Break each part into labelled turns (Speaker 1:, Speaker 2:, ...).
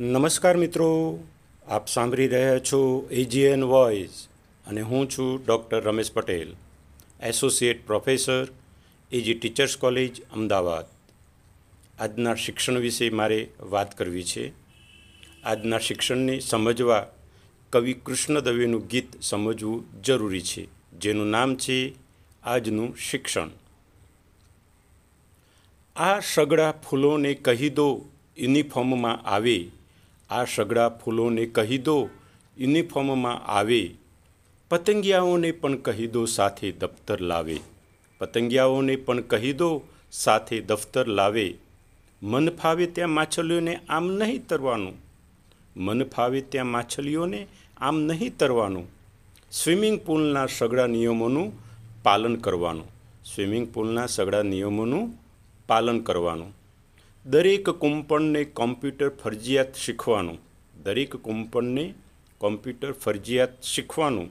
Speaker 1: નમસ્કાર મિત્રો, આપ સાંભળી રહ્યા છો એજીએન વોઇસ અને હું છું doctor Ramesh Patel, associate professor AG teachers college Ahmedabad. આજના શિક્ષણ વિશે મારે વાત કરવી છે. આજના શિક્ષણને સમજવા કવિ કૃષ્ણ દવેનું ગીત સમજવું જરૂરી છે, જેનું નામ છે આજનું શિક્ષણ. આ સગડા ફૂલોને કહી દો, યુનિફોર્મમાં આવે આ સગડા ફૂલોને કહી દો, યુનિફોર્મમાં આવે. પતંગિયાઓને પણ કહી દો, સાથે દફતર લાવે. પતંગિયાઓને પણ કહી દો, સાથે દફતર લાવે. મન ફાવે ત્યાં માછલીઓને આમ નહીં તરવાનું. મન ફાવે ત્યાં માછલીઓને આમ નહીં તરવાનું. સ્વિમિંગ પૂલના સગડા નિયમોનું પાલન કરવાનું. સ્વિમિંગ પૂલના સગડા નિયમોનું પાલન કરવાનું. દરેક કુંપણને કોમ્પ્યુટર ફરજિયાત શીખવાનું. દરેક કુંપણને કોમ્પ્યુટર ફરજિયાત શીખવાનું.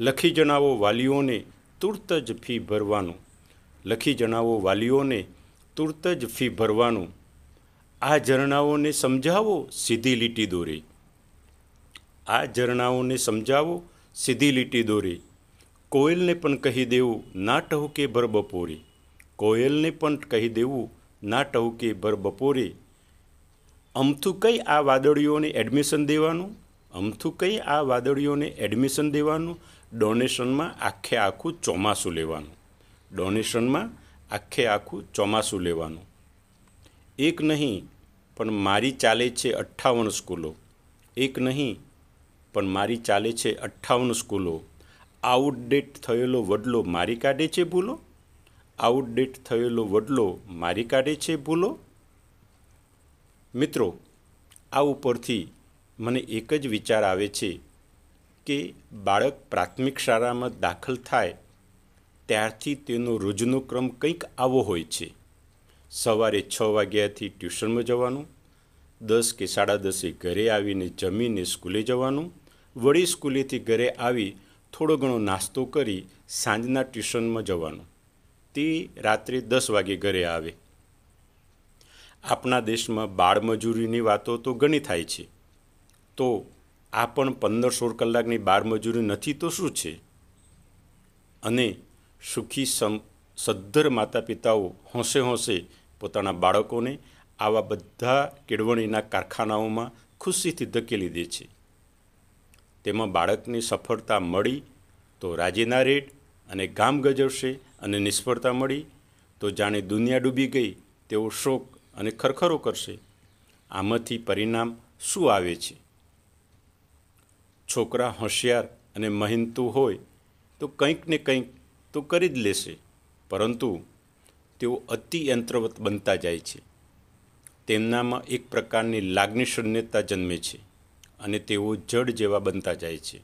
Speaker 1: લખી જણાવો વાલીઓને તુરત જ ફી ભરવાનું. લખી જણાવો વાલીઓને તુરત જ ફી ભરવાનું. આ ઝરણાઓને સમજાવો સીધી લીટી દોરે. આ ઝરણાઓને સમજાવો સીધી લીટી દોરે. કોયલને પણ કહી દેવું ના ટહુકે ભર બપોરે. કોયલને પણ કહી દેવું ના ટવકે ભર બપોરે અમથું કઈ આ વાદળીઓને એડમિશન દેવાનું? અમથું કઈ આ વાદળીઓને એડમિશન દેવાનું? ડોનેશનમાં આખે આખું ચોમાસું લેવાનું. ડોનેશનમાં આખે આખું ચોમાસું લેવાનું. એક નહીં, પણ મારી ચાલે છે અઠ્ઠાવન સ્કૂલો. એક નહીં, પણ મારી ચાલે છે અઠ્ઠાવન સ્કૂલો. આઉટડેટ થયેલો વડલો મારી કાઢે છે ભૂલો? આઉટડેટ થયેલો વડલો મારી કાઢે છે ભૂલો? મિત્રો, આ ઉપરથી મને એક જ વિચાર આવે છે કે બાળક પ્રાથમિક શાળામાં દાખલ થાય, ત્યારથી તેનો રોજનો ક્રમ કંઈક આવો હોય છે. સવારે છ વાગ્યાથી ટ્યુશનમાં જવાનું, દસ કે સાડા દસે ઘરે આવીને જમીને સ્કૂલે જવાનું, વળી સ્કૂલેથી ઘરે આવી થોડો ઘણો નાસ્તો કરી સાંજના ટ્યુશનમાં જવાનું. તે રાત્રે દસ વાગે ઘરે આવે. આપણા દેશમાં બાળમજૂરીની વાતો તો ઘણી થાય છે. તો આ પણ પંદર સોળ કલાકની બાળમજૂરી નથી તો શું છે? અને સુખી સમ, સદ્ધર માતા પિતાઓ હોંશે હોંશે પોતાના બાળકોને આવા બધા કેળવણીના કારખાનાઓમાં ખુશીથી ધકેલી દે છે. તેમાં બાળકને સફળતા મળી તો રાજીના રેડ અને ગામ ગજવશે અને નિષ્ફળતા મળી, તો જાણે દુનિયા ડૂબી ગઈ તેવો શોક અને ખરખરો કરશે. આમાંથી પરિણામ શું આવે છે? છોકરા હોશિયાર અને મહેનતુ હોય, તો કંઈક ને કંઈક તો કરી જ લેશે. પરંતુ તેઓ અતિ યંત્રવત બનતા જાય છે. તેમનામાં એક પ્રકારની લાગણી શૂન્યતા જન્મે છે અને તેઓ જડ જેવા બનતા જાય છે.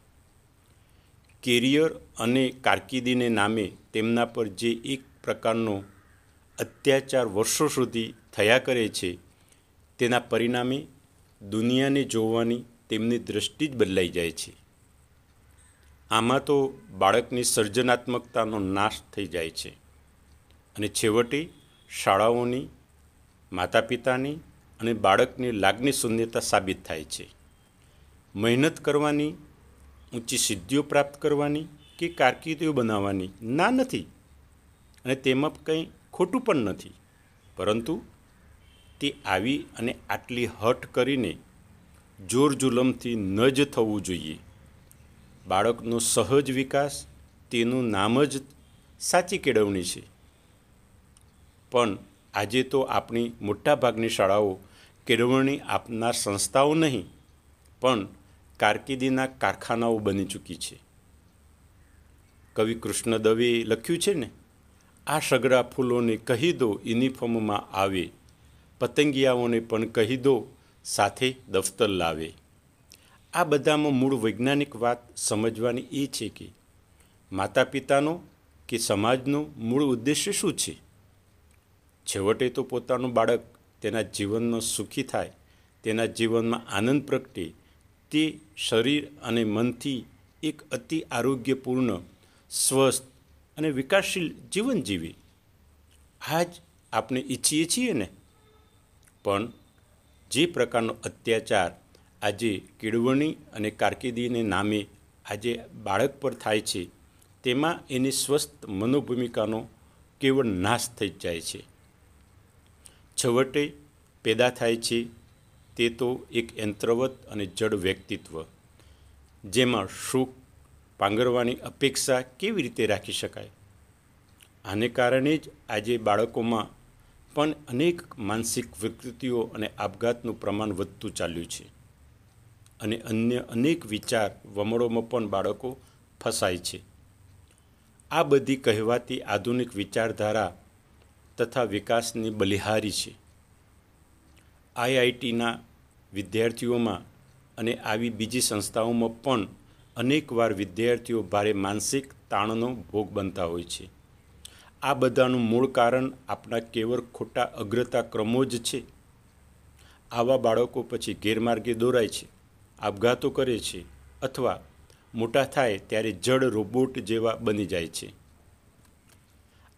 Speaker 1: કેરિયર અને કારકિર્દીને નામે તેમના પર જે એક પ્રકારનો અત્યાચાર વર્ષો સુધી થયા કરે છે, તેના પરિણામે દુનિયાને જોવાની તેમની દૃષ્ટિ જ બદલાઈ જાય છે. આમાં તો બાળકની સર્જનાત્મકતાનો નાશ થઈ જાય છે અને છેવટે શાળાઓની માતા પિતાની અને બાળકની લાગણી શૂન્યતા સાબિત થાય છે. મહેનત કરવાની ઊંચી સિદ્ધિઓ પ્રાપ્ત કરવાની કે કારકિર્દીઓ બનાવવાની? ના, નથી. અને તેમાં કંઈ ખોટું પણ નથી. પરંતુ તે આવી અને આટલી હઠ કરીને જોર જુલમથી ન જ થવું જોઈએ. બાળકનો સહજ વિકાસ તેનું નામ જ સાચી કેળવણી છે. પણ આજે તો આપણી મોટાભાગની શાળાઓ કેળવણી આપનાર સંસ્થાઓ નહીં, પણ કારકિર્દીના કારખાનાઓ બની ચૂકી છે. કવિ કૃષ્ણ દવેએ લખ્યું છે ને, આ સગડા ફૂલોને કહી દો, યુનિફોર્મમાં આવે. પતંગિયાઓને પણ કહી દો, સાથે દફતર લાવે. આ બધામાં મૂળ વૈજ્ઞાનિક વાત સમજવાની એ છે કે માતા પિતાનો કે સમાજનો મૂળ ઉદ્દેશ્ય શું છે? છેવટે તો પોતાનું બાળક તેના જીવનનો સુખી થાય, તેના જીવનમાં આનંદ પ્રગટે તે શરીર અને મનથી એક અતિ આરોગ્યપૂર્ણ, સ્વસ્થ અને વિકાસશીલ જીવન જીવે. જ આપણે ઈચ્છીએ છીએ ને? પણ જે પ્રકારનો અત્યાચાર આજે કેળવણી અને કારકિર્દીને નામે આજે બાળક પર થાય છે, તેમાં એની સ્વસ્થ મનોભૂમિકાનો કેવળ નાશ થઈ જાય છે. છવટે પેદા થાય છે તે તો એક યંત્રવત અને જડ વ્યક્તિત્વ, જેમાં સુખ પાંગરવાની અપેક્ષા કેવી રીતે રાખી શકાય? આને કારણે જ આજે બાળકોમાં પણ અનેક માનસિક વિકૃતિઓ અને આપઘાતનું પ્રમાણ વધતું ચાલ્યું છે. અને અન્ય અનેક વિચાર વમળોમાં પણ બાળકો ફસાય છે. આ બધી કહેવાતી આધુનિક વિચારધારા તથા વિકાસની બલિહારી છે. આઈઆઈટીના વિદ્યાર્થીઓમાં અને આવી બીજી સંસ્થાઓમાં પણ અનેકવાર વિદ્યાર્થીઓ ભારે માનસિક તાણનો ભોગ બનતા હોય છે. આ બધાનું મૂળ કારણ આપણા કેવળ ખોટા અગ્રતા ક્રમો જ છે. આવા બાળકો પછી ગેરમાર્ગે દોરાય છે, આપઘાતો કરે છે અથવા મોટા થાય ત્યારે જડ રોબોટ જેવા બની જાય છે.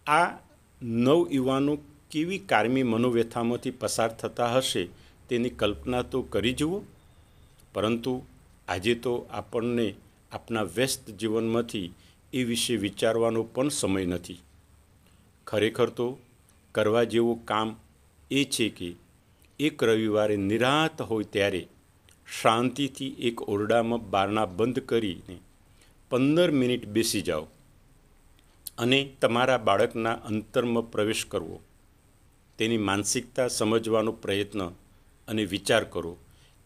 Speaker 1: આ નવ યુવાનો કેવી કારમી મનોવ્યથામાંથી પસાર થતા હશે તેની કલ્પના તો કરી જુઓ. પરંતુ આજે તો આપણને આપણા વ્યસ્ત જીવનમાંથી એ વિશે વિચારવાનો પણ સમય નથી. ખરેખર તો કરવા જેવું કામ એ છે કે એક રવિવારે નિરાંત હોય ત્યારે શાંતિથી એક ઓરડામાં બારણા બંધ કરીને પંદર મિનિટ બેસી જાઓ અને તમારા બાળકના અંતરમાં પ્રવેશ કરવો. તેની માનસિકતા સમજવાનો પ્રયત્ન અને વિચાર કરો.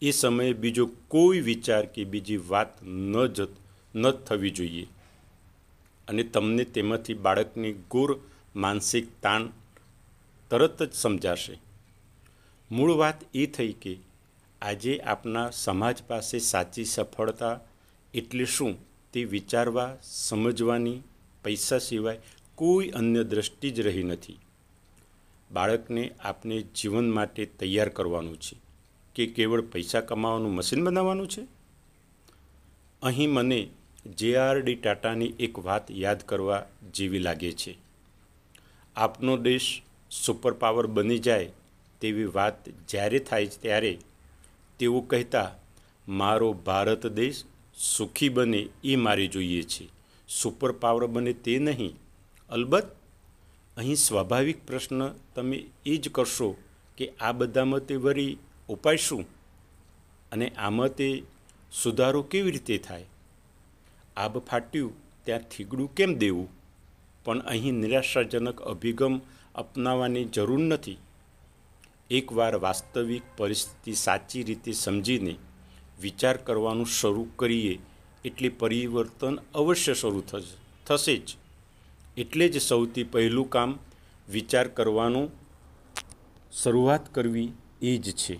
Speaker 1: એ સમયે બીજો કોઈ વિચાર કે બીજી વાત ન જ, ન થવી જોઈએ. અને તમને તેમાંથી બાળકની ગોર માનસિક તાણ તરત જ સમજાશે. મૂળ વાત એ થઈ કે આજે આપણા સમાજ પાસે સાચી સફળતા એટલે શું તે વિચારવા, સમજવાની પૈસા સિવાય કોઈ અન્ય દ્રષ્ટિ જ રહી નથી. બાળકને આપને જીવન માટે તૈયાર કરવાનું છે કે કેવળ પૈસા કમાવાનું મશીન બનાવવાનું છે? અહીં મને જે આર ડી ટાટાની એક વાત યાદ કરવા જેવી લાગે છે. આપનો દેશ સુપર પાવર બની જાય તેવી વાત જ્યારે થાય ત્યારે તેઓ કહેતા, મારો ભારત દેશ સુખી બને એ મારે જોઈએ છે. સુપર પાવર બને તે નહીં. અલબત્ત અહીં સ્વાભાવિક પ્રશ્ન તમે એ જ કરશો કે આ બધામાં તે વળી ઉપાય શું અને આમાં તે સુધારો કેવી રીતે થાય? આબ ફાટ્યું ત્યાં થીગડું કેમ દેવું? પણ અહીં નિરાશાજનક અભિગમ અપનાવવાની જરૂર નથી. એકવાર વાસ્તવિક પરિસ્થિતિ સાચી રીતે સમજીને વિચાર કરવાનું શરૂ કરીએ, એટલે પરિવર્તન અવશ્ય શરૂ થશે જ. એટલે જ સૌથી પહેલું કામ વિચાર કરવાનું શરૂઆત કરવી એ જ છે.